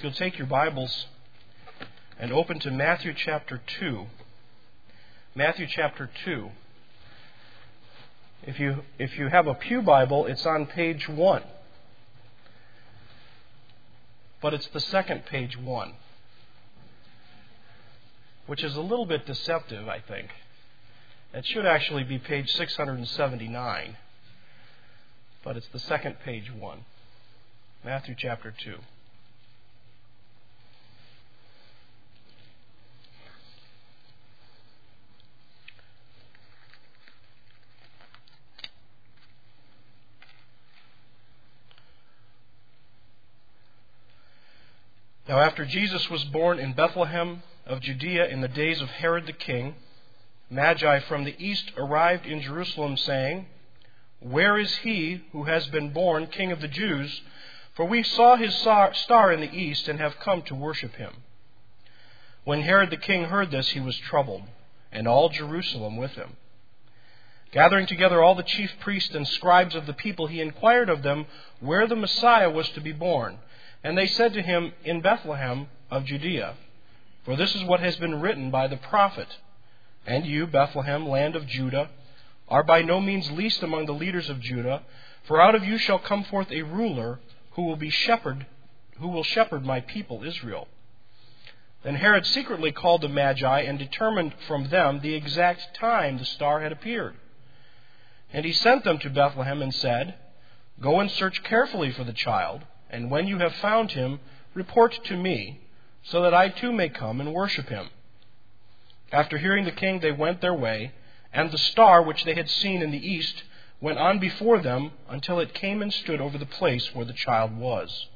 If you'll take your Bibles and open to Matthew chapter 2. Matthew chapter 2. If you, if you have a Pew Bible, it's on page 1. But it's the second page 1, which is a little bit deceptive, I think. It should actually be page 679, but it's the second page 1. Matthew chapter 2. Now, after Jesus was born in Bethlehem of Judea in the days of Herod the king, Magi from the east arrived in Jerusalem, saying, Where is he who has been born King of the Jews? For we saw his star in the east and have come to worship him. When Herod the king heard this, he was troubled, and all Jerusalem with him. Gathering together all the chief priests and scribes of the people, he inquired of them where the Messiah was to be born. And they said to him, In Bethlehem of Judea. For this is what has been written by the prophet. And you, Bethlehem, land of Judah, are by no means least among the leaders of Judah, for out of you shall come forth a ruler who will be shepherd, who will shepherd my people Israel. Then Herod secretly called the Magi and determined from them the exact time the star had appeared. And he sent them to Bethlehem and said, Go and search carefully for the child and when you have found him, report to me, so that I too may come and worship him. After hearing the king, they went their way, and the star which they had seen in the east went on before them until it came and stood over the place where the child was.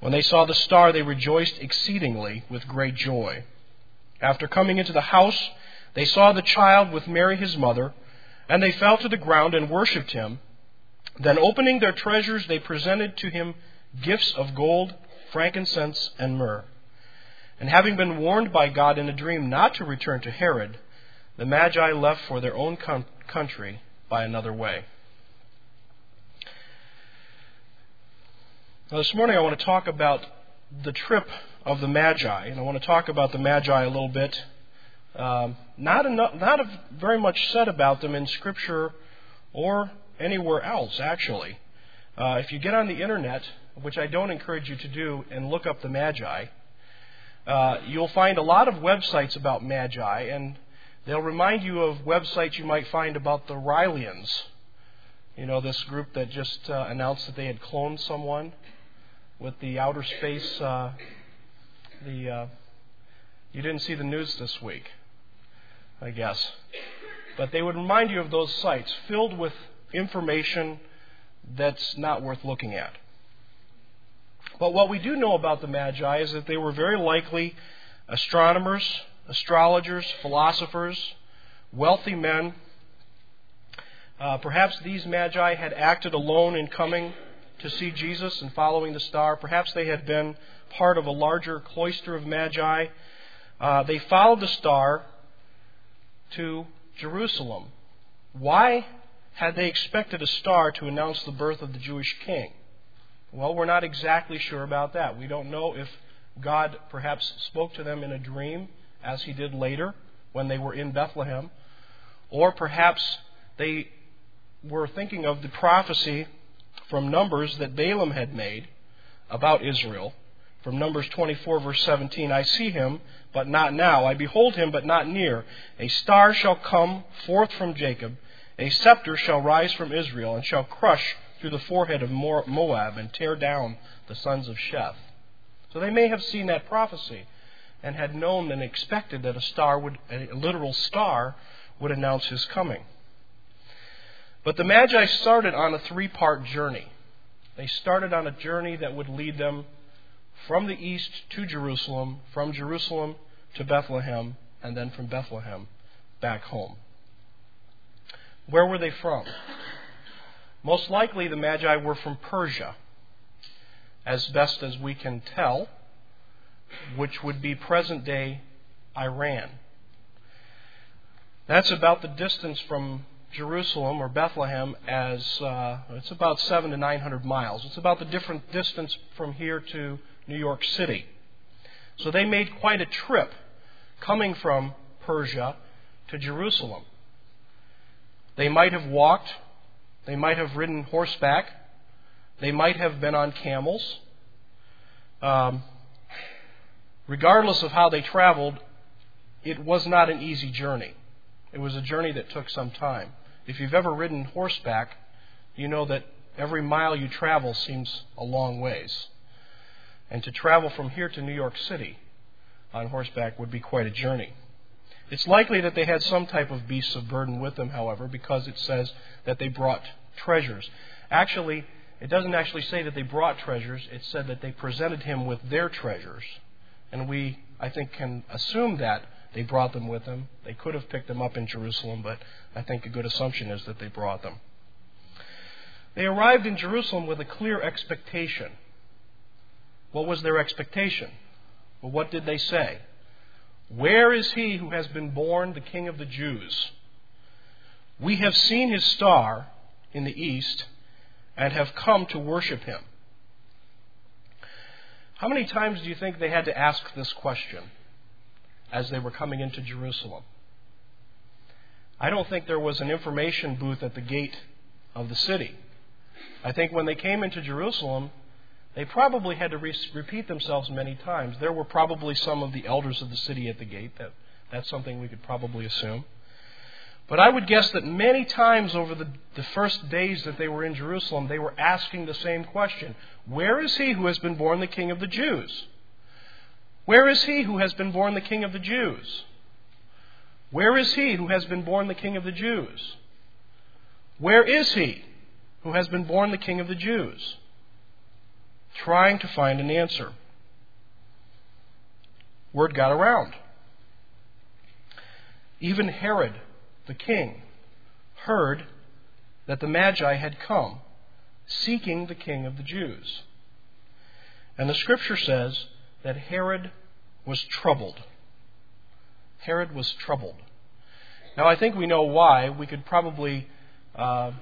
When they saw the star, they rejoiced exceedingly with great joy. After coming into the house, they saw the child with Mary his mother, and they fell to the ground and worshipped him. Then, opening their treasures, they presented to him gifts of gold, frankincense, and myrrh. And having been warned by God in a dream not to return to Herod, the Magi left for their own country by another way. Now, this morning I want to talk about the trip of the Magi, and I want to talk about the Magi a little bit. Um, not enough, not very much said about them in Scripture or anywhere else, actually. Uh, if you get on the internet, which I don't encourage you to do, and look up the Magi, uh, you'll find a lot of websites about Magi, and they'll remind you of websites you might find about the Raelians. You know, this group that just uh, announced that they had cloned someone with the outer space. Uh, the uh, you didn't see the news this week, I guess, but they would remind you of those sites filled with information that's not worth looking at. But what we do know about the Magi is that they were very likely astronomers, astrologers, philosophers, wealthy men. Uh, perhaps these Magi had acted alone in coming to see Jesus and following the star. Perhaps they had been part of a larger cloister of Magi. Uh, they followed the star to Jerusalem. Why had they expected a star to announce the birth of the Jewish king? Well, we're not exactly sure about that. We don't know if God perhaps spoke to them in a dream, as he did later when they were in Bethlehem, or perhaps they were thinking of the prophecy from Numbers that Balaam had made about Israel. From Numbers 24, verse 17, I see him, but not now. I behold him, but not near. A star shall come forth from Jacob a scepter shall rise from Israel and shall crush through the forehead of Moab and tear down the sons of Sheth. So they may have seen that prophecy and had known and expected that a star would, a literal star, would announce his coming. But the Magi started on a three part journey. They started on a journey that would lead them from the east to Jerusalem, from Jerusalem to Bethlehem, and then from Bethlehem back home. Where were they from? Most likely the Magi were from Persia, as best as we can tell, which would be present day Iran. That's about the distance from Jerusalem or Bethlehem as uh, it's about seven to nine hundred miles. It's about the different distance from here to New York City. So they made quite a trip coming from Persia to Jerusalem. They might have walked, they might have ridden horseback, they might have been on camels. Um, regardless of how they traveled, it was not an easy journey. It was a journey that took some time. If you've ever ridden horseback, you know that every mile you travel seems a long ways. And to travel from here to New York City on horseback would be quite a journey. It's likely that they had some type of beasts of burden with them, however, because it says that they brought treasures. Actually, it doesn't actually say that they brought treasures, it said that they presented him with their treasures. And we, I think, can assume that they brought them with them. They could have picked them up in Jerusalem, but I think a good assumption is that they brought them. They arrived in Jerusalem with a clear expectation. What was their expectation? Well, what did they say? Where is he who has been born the King of the Jews? We have seen his star in the east and have come to worship him. How many times do you think they had to ask this question? as they were coming into Jerusalem. I don't think there was an information booth at the gate of the city. I think when they came into Jerusalem, they probably had to re- repeat themselves many times. There were probably some of the elders of the city at the gate. That, that's something we could probably assume. But I would guess that many times over the, the first days that they were in Jerusalem, they were asking the same question Where is he who has been born the King of the Jews? Where is he who has been born the King of the Jews? Where is he who has been born the King of the Jews? Where is he who has been born the King of the Jews? Trying to find an answer. Word got around. Even Herod, the king, heard that the Magi had come, seeking the King of the Jews. And the scripture says that Herod was troubled. Herod was troubled. Now, I think we know why. We could probably uh,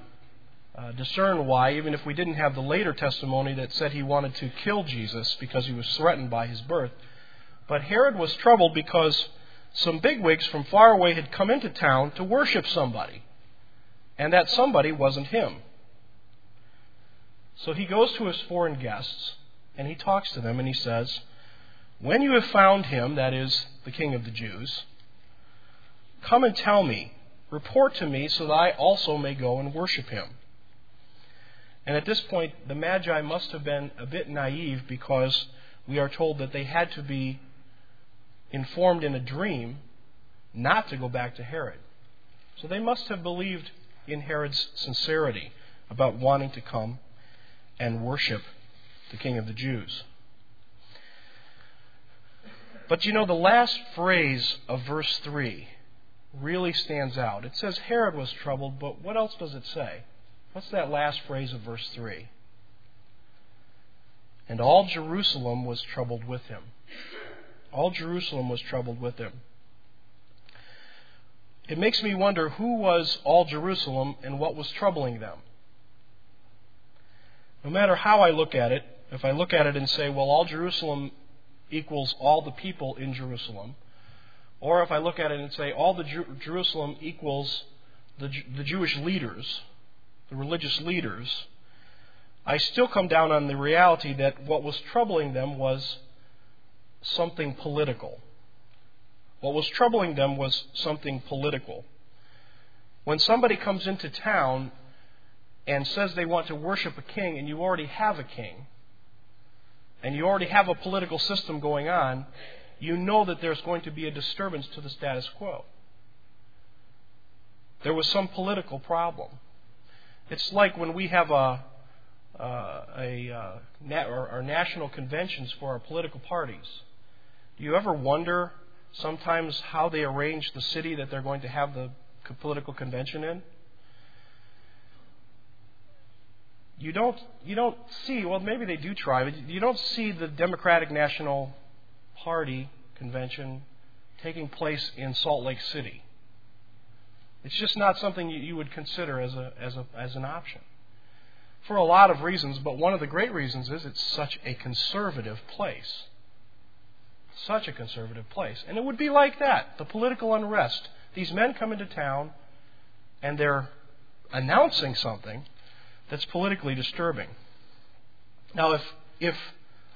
uh, discern why, even if we didn't have the later testimony that said he wanted to kill Jesus because he was threatened by his birth. But Herod was troubled because some bigwigs from far away had come into town to worship somebody, and that somebody wasn't him. So he goes to his foreign guests and he talks to them and he says, when you have found him, that is, the King of the Jews, come and tell me, report to me, so that I also may go and worship him. And at this point, the Magi must have been a bit naive because we are told that they had to be informed in a dream not to go back to Herod. So they must have believed in Herod's sincerity about wanting to come and worship the King of the Jews. But you know, the last phrase of verse 3 really stands out. It says Herod was troubled, but what else does it say? What's that last phrase of verse 3? And all Jerusalem was troubled with him. All Jerusalem was troubled with him. It makes me wonder who was all Jerusalem and what was troubling them. No matter how I look at it, if I look at it and say, well, all Jerusalem equals all the people in Jerusalem. Or if I look at it and say all the Jer- Jerusalem equals the, the Jewish leaders, the religious leaders, I still come down on the reality that what was troubling them was something political. What was troubling them was something political. When somebody comes into town and says they want to worship a king and you already have a king, and you already have a political system going on, you know that there's going to be a disturbance to the status quo. There was some political problem. It's like when we have a, uh, a uh, na- or national conventions for our political parties. Do you ever wonder sometimes how they arrange the city that they're going to have the political convention in? you don't you don't see well maybe they do try but you don't see the Democratic National Party convention taking place in Salt Lake City. It's just not something you would consider as, a, as, a, as an option. For a lot of reasons, but one of the great reasons is it's such a conservative place. Such a conservative place. And it would be like that the political unrest. These men come into town and they're announcing something that's politically disturbing. Now, if, if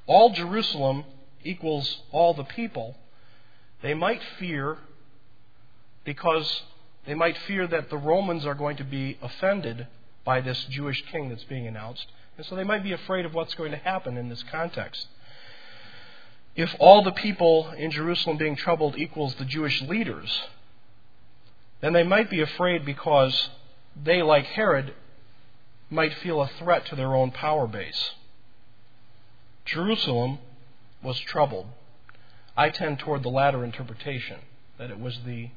all Jerusalem equals all the people, they might fear because they might fear that the Romans are going to be offended by this Jewish king that's being announced. And so they might be afraid of what's going to happen in this context. If all the people in Jerusalem being troubled equals the Jewish leaders, then they might be afraid because they, like Herod, might feel a threat to their own power base. Jerusalem was troubled. I tend toward the latter interpretation, that it was the,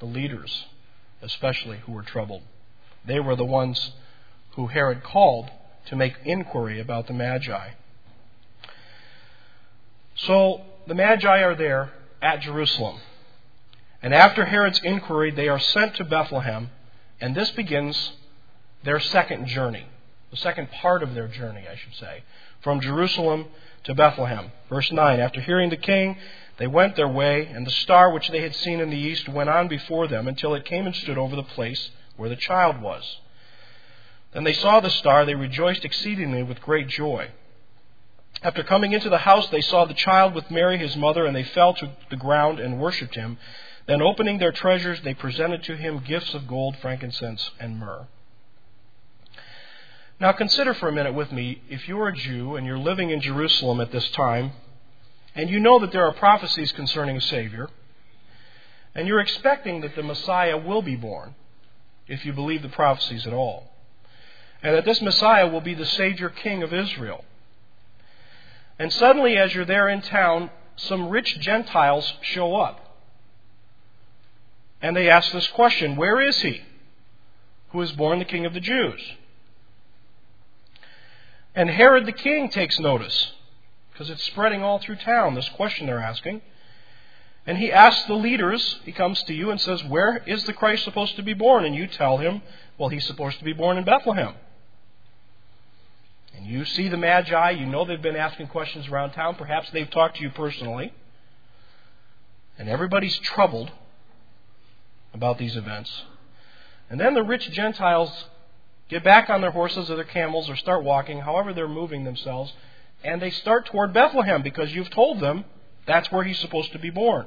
the leaders, especially, who were troubled. They were the ones who Herod called to make inquiry about the Magi. So the Magi are there at Jerusalem. And after Herod's inquiry, they are sent to Bethlehem, and this begins their second journey, the second part of their journey, I should say, from Jerusalem to Bethlehem. Verse 9 After hearing the king, they went their way, and the star which they had seen in the east went on before them until it came and stood over the place where the child was. Then they saw the star, they rejoiced exceedingly with great joy. After coming into the house, they saw the child with Mary his mother, and they fell to the ground and worshipped him. Then, opening their treasures, they presented to him gifts of gold, frankincense, and myrrh. Now, consider for a minute with me if you're a Jew and you're living in Jerusalem at this time, and you know that there are prophecies concerning a Savior, and you're expecting that the Messiah will be born, if you believe the prophecies at all, and that this Messiah will be the Savior King of Israel. And suddenly, as you're there in town, some rich Gentiles show up. And they ask this question Where is he who is born the King of the Jews? And Herod the king takes notice because it's spreading all through town, this question they're asking. And he asks the leaders, he comes to you and says, Where is the Christ supposed to be born? And you tell him, Well, he's supposed to be born in Bethlehem. And you see the Magi, you know they've been asking questions around town. Perhaps they've talked to you personally. And everybody's troubled about these events. And then the rich Gentiles get back on their horses or their camels or start walking, however they're moving themselves, and they start toward Bethlehem because you've told them that's where he's supposed to be born.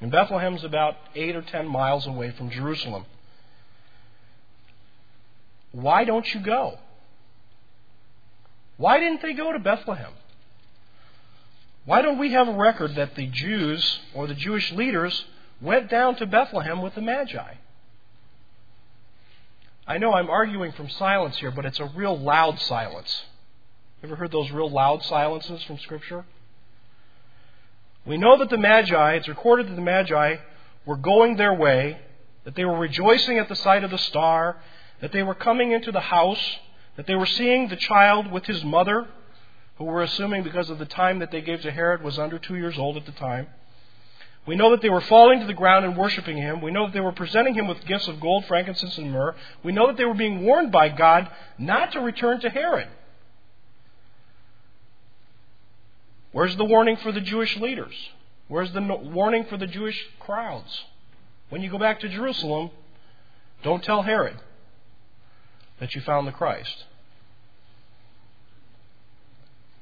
And Bethlehem's about eight or ten miles away from Jerusalem. Why don't you go? Why didn't they go to Bethlehem? Why don't we have a record that the Jews or the Jewish leaders went down to Bethlehem with the Magi? I know I'm arguing from silence here, but it's a real loud silence. Ever heard those real loud silences from Scripture? We know that the Magi, it's recorded that the Magi were going their way, that they were rejoicing at the sight of the star, that they were coming into the house, that they were seeing the child with his mother, who we're assuming because of the time that they gave to Herod was under two years old at the time. We know that they were falling to the ground and worshiping him. We know that they were presenting him with gifts of gold, frankincense, and myrrh. We know that they were being warned by God not to return to Herod. Where's the warning for the Jewish leaders? Where's the warning for the Jewish crowds? When you go back to Jerusalem, don't tell Herod that you found the Christ.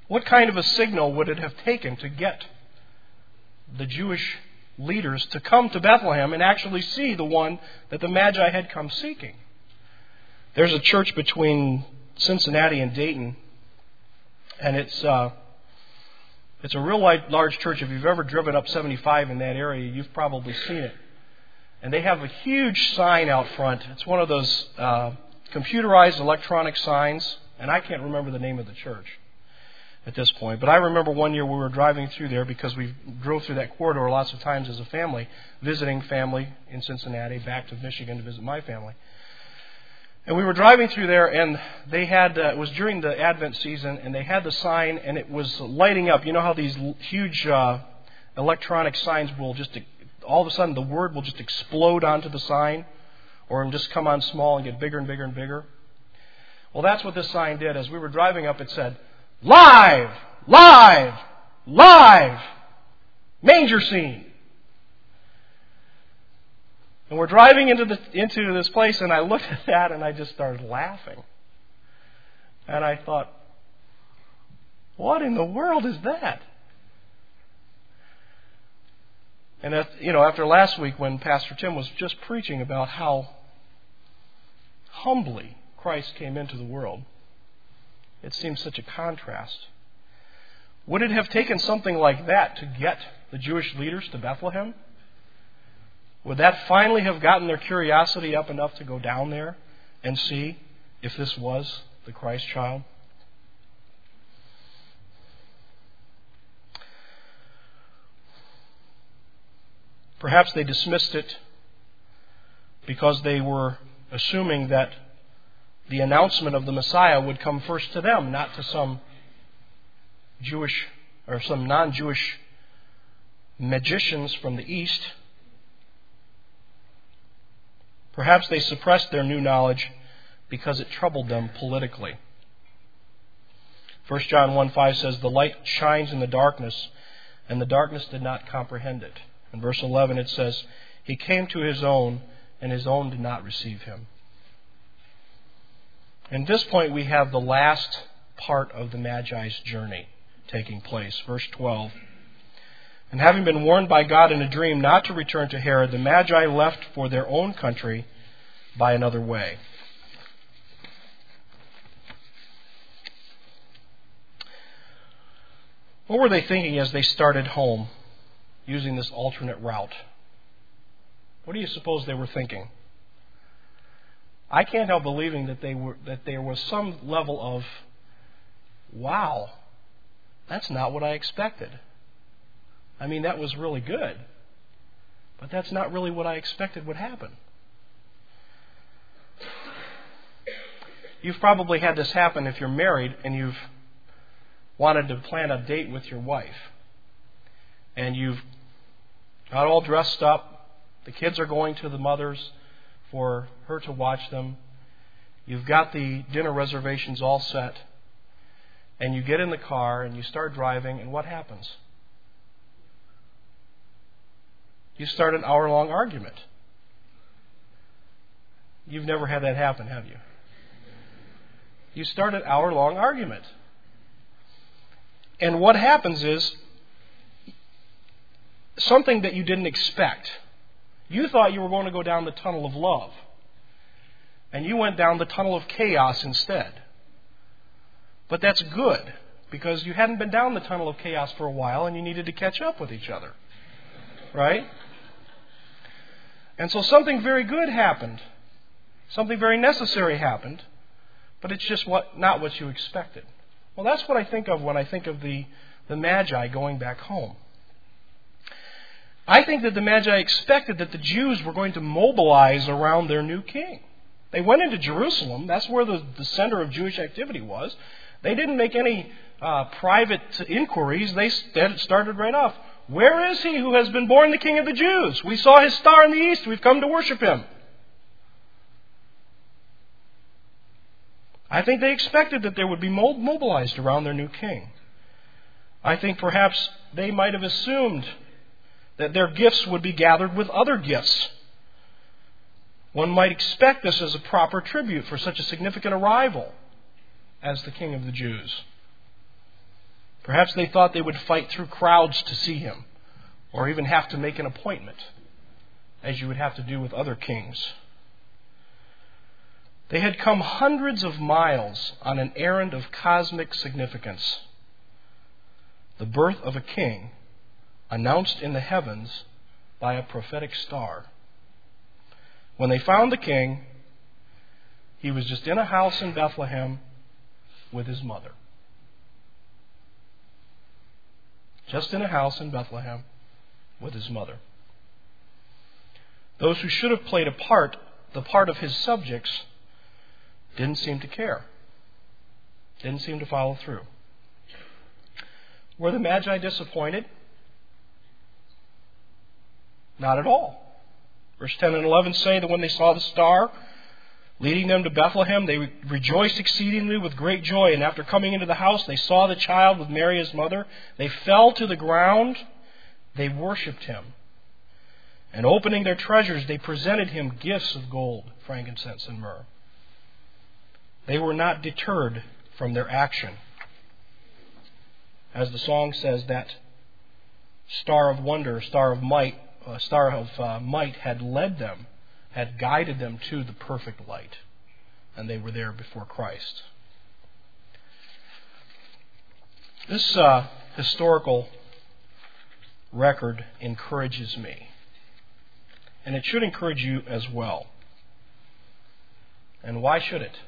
What kind of a signal would it have taken to get the Jewish leaders to come to Bethlehem and actually see the one that the Magi had come seeking. There's a church between Cincinnati and Dayton, and it's uh, it's a real large church. If you've ever driven up 75 in that area, you've probably seen it. And they have a huge sign out front. It's one of those uh, computerized electronic signs, and I can't remember the name of the church at this point. But I remember one year we were driving through there because we drove through that corridor lots of times as a family, visiting family in Cincinnati, back to Michigan to visit my family. And we were driving through there, and they had uh, it was during the Advent season, and they had the sign, and it was lighting up. You know how these huge uh, electronic signs will just all of a sudden the word will just explode onto the sign or just come on small and get bigger and bigger and bigger. Well, that's what this sign did. As we were driving up, it said, Live! Live! Live! Manger scene! And we're driving into, the, into this place, and I looked at that and I just started laughing. And I thought, what in the world is that? And you know, after last week when Pastor Tim was just preaching about how humbly Christ came into the world, it seems such a contrast. Would it have taken something like that to get the Jewish leaders to Bethlehem? Would that finally have gotten their curiosity up enough to go down there and see if this was the Christ child? Perhaps they dismissed it because they were assuming that the announcement of the Messiah would come first to them, not to some Jewish or some non Jewish magicians from the East. Perhaps they suppressed their new knowledge because it troubled them politically. 1 John 1 5 says, The light shines in the darkness, and the darkness did not comprehend it. In verse 11 it says, He came to his own, and his own did not receive him. At this point, we have the last part of the Magi's journey taking place. Verse 12. And having been warned by God in a dream not to return to Herod, the Magi left for their own country by another way. What were they thinking as they started home? using this alternate route. What do you suppose they were thinking? I can't help believing that they were that there was some level of wow, that's not what I expected. I mean, that was really good. But that's not really what I expected would happen. You've probably had this happen if you're married and you've wanted to plan a date with your wife. And you've got all dressed up. The kids are going to the mother's for her to watch them. You've got the dinner reservations all set. And you get in the car and you start driving, and what happens? You start an hour long argument. You've never had that happen, have you? You start an hour long argument. And what happens is something that you didn't expect. You thought you were going to go down the tunnel of love, and you went down the tunnel of chaos instead. But that's good because you hadn't been down the tunnel of chaos for a while and you needed to catch up with each other. Right? And so something very good happened. Something very necessary happened, but it's just what not what you expected. Well, that's what I think of when I think of the, the Magi going back home. I think that the Magi expected that the Jews were going to mobilize around their new king. They went into Jerusalem. That's where the, the center of Jewish activity was. They didn't make any uh, private inquiries. They started right off. Where is he who has been born the King of the Jews? We saw his star in the east. We've come to worship him. I think they expected that they would be mobilized around their new king. I think perhaps they might have assumed that their gifts would be gathered with other gifts. One might expect this as a proper tribute for such a significant arrival as the King of the Jews. Perhaps they thought they would fight through crowds to see him, or even have to make an appointment, as you would have to do with other kings. They had come hundreds of miles on an errand of cosmic significance the birth of a king announced in the heavens by a prophetic star. When they found the king, he was just in a house in Bethlehem with his mother. Just in a house in Bethlehem with his mother. Those who should have played a part, the part of his subjects, didn't seem to care, didn't seem to follow through. Were the Magi disappointed? Not at all. Verse 10 and 11 say that when they saw the star leading them to Bethlehem, they rejoiced exceedingly with great joy. And after coming into the house, they saw the child with Mary his mother. They fell to the ground. They worshipped him. And opening their treasures, they presented him gifts of gold, frankincense, and myrrh. They were not deterred from their action. As the song says, that star of wonder, star of might, uh, star of uh, might had led them, had guided them to the perfect light, and they were there before Christ. This uh, historical record encourages me, and it should encourage you as well. And why should it?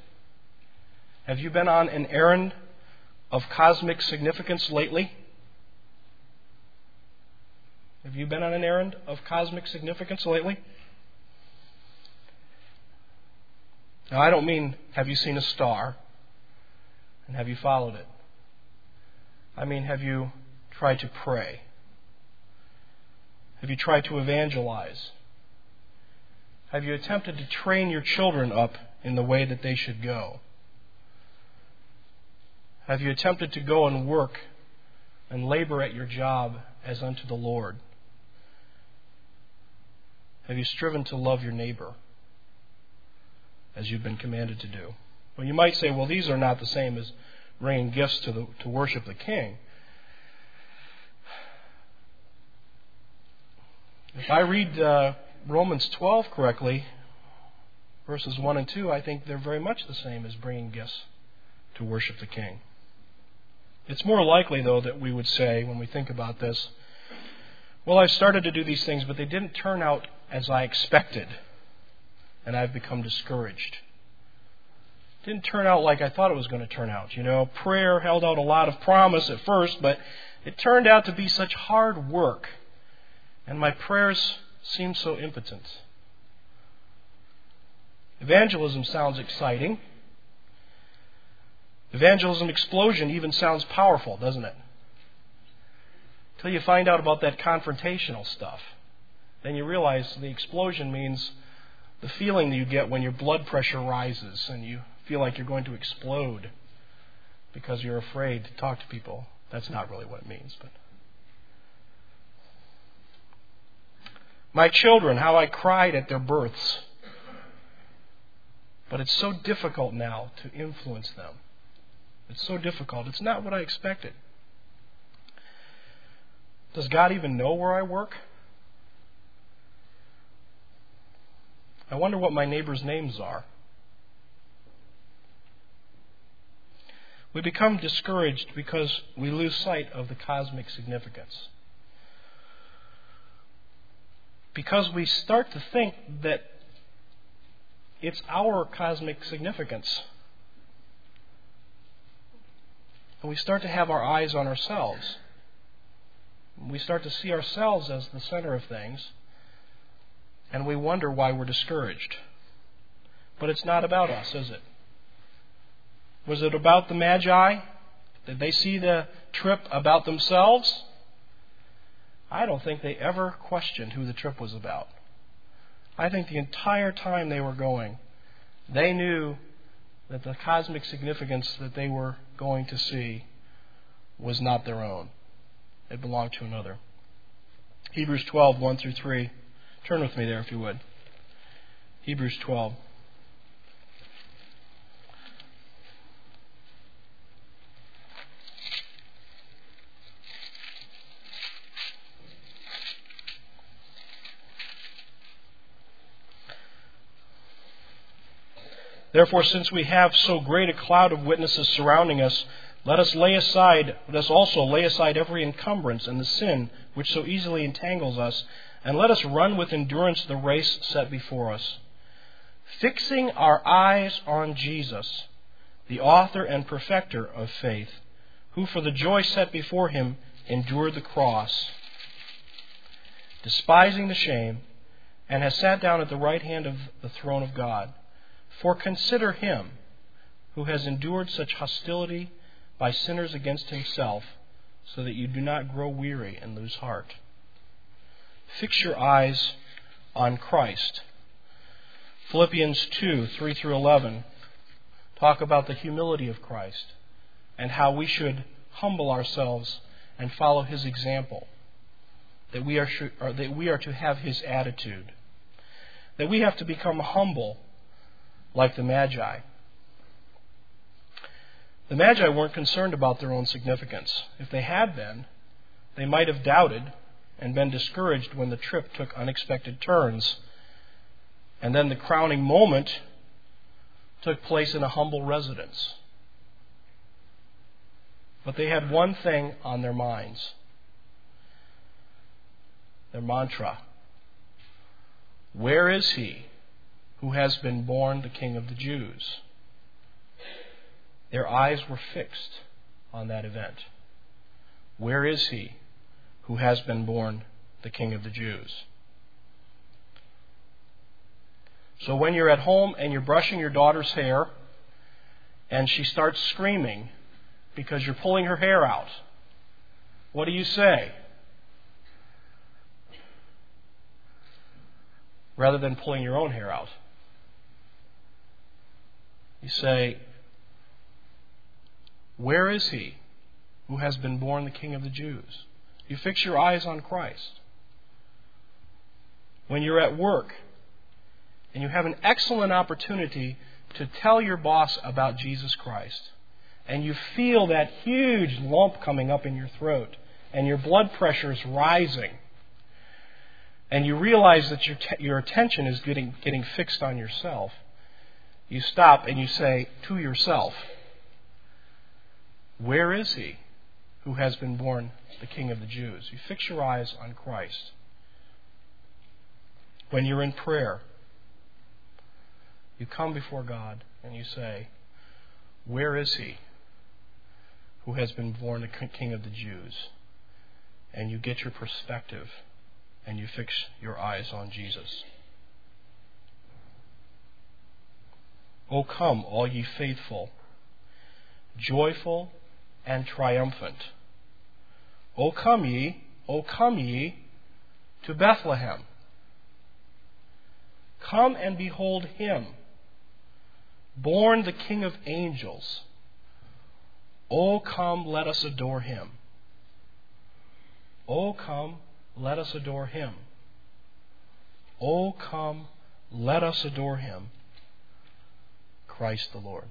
Have you been on an errand of cosmic significance lately? Have you been on an errand of cosmic significance lately? Now, I don't mean have you seen a star and have you followed it? I mean, have you tried to pray? Have you tried to evangelize? Have you attempted to train your children up in the way that they should go? Have you attempted to go and work and labor at your job as unto the Lord? Have you striven to love your neighbor as you've been commanded to do? Well, you might say, well, these are not the same as bringing gifts to, the, to worship the king. If I read uh, Romans 12 correctly, verses 1 and 2, I think they're very much the same as bringing gifts to worship the king. It's more likely, though, that we would say, when we think about this, well, I've started to do these things, but they didn't turn out as I expected, and I've become discouraged. It didn't turn out like I thought it was going to turn out. You know, prayer held out a lot of promise at first, but it turned out to be such hard work, and my prayers seemed so impotent. Evangelism sounds exciting. Evangelism explosion even sounds powerful, doesn't it? Till you find out about that confrontational stuff. Then you realize the explosion means the feeling that you get when your blood pressure rises and you feel like you're going to explode because you're afraid to talk to people. That's not really what it means, but my children, how I cried at their births. But it's so difficult now to influence them. It's so difficult. It's not what I expected. Does God even know where I work? I wonder what my neighbors' names are. We become discouraged because we lose sight of the cosmic significance. Because we start to think that it's our cosmic significance and we start to have our eyes on ourselves. We start to see ourselves as the center of things, and we wonder why we're discouraged. But it's not about us, is it? Was it about the Magi? Did they see the trip about themselves? I don't think they ever questioned who the trip was about. I think the entire time they were going, they knew that the cosmic significance that they were going to see was not their own. It belonged to another. Hebrews 12, 1 through 3. Turn with me there if you would. Hebrews 12. Therefore, since we have so great a cloud of witnesses surrounding us, let us lay aside, let us also lay aside every encumbrance and the sin which so easily entangles us, and let us run with endurance the race set before us. Fixing our eyes on Jesus, the author and perfecter of faith, who for the joy set before him endured the cross, despising the shame, and has sat down at the right hand of the throne of God. For consider him who has endured such hostility by sinners against himself, so that you do not grow weary and lose heart. Fix your eyes on Christ. Philippians 2 3 through 11 talk about the humility of Christ and how we should humble ourselves and follow his example. That we are, that we are to have his attitude. That we have to become humble like the Magi. The Magi weren't concerned about their own significance. If they had been, they might have doubted and been discouraged when the trip took unexpected turns. And then the crowning moment took place in a humble residence. But they had one thing on their minds their mantra Where is he who has been born the King of the Jews? Their eyes were fixed on that event. Where is he who has been born the King of the Jews? So when you're at home and you're brushing your daughter's hair and she starts screaming because you're pulling her hair out, what do you say? Rather than pulling your own hair out, you say, Where is he who has been born the King of the Jews? You fix your eyes on Christ. When you're at work and you have an excellent opportunity to tell your boss about Jesus Christ, and you feel that huge lump coming up in your throat, and your blood pressure is rising, and you realize that your, your attention is getting, getting fixed on yourself, you stop and you say to yourself, Where is he who has been born the King of the Jews? You fix your eyes on Christ. When you're in prayer, you come before God and you say, Where is he who has been born the King of the Jews? And you get your perspective and you fix your eyes on Jesus. O come, all ye faithful, joyful and triumphant. O come ye, O come ye to Bethlehem. Come and behold him born the King of angels. O come, let us adore him. O come, let us adore him. Oh, come, let us adore him. Christ the Lord.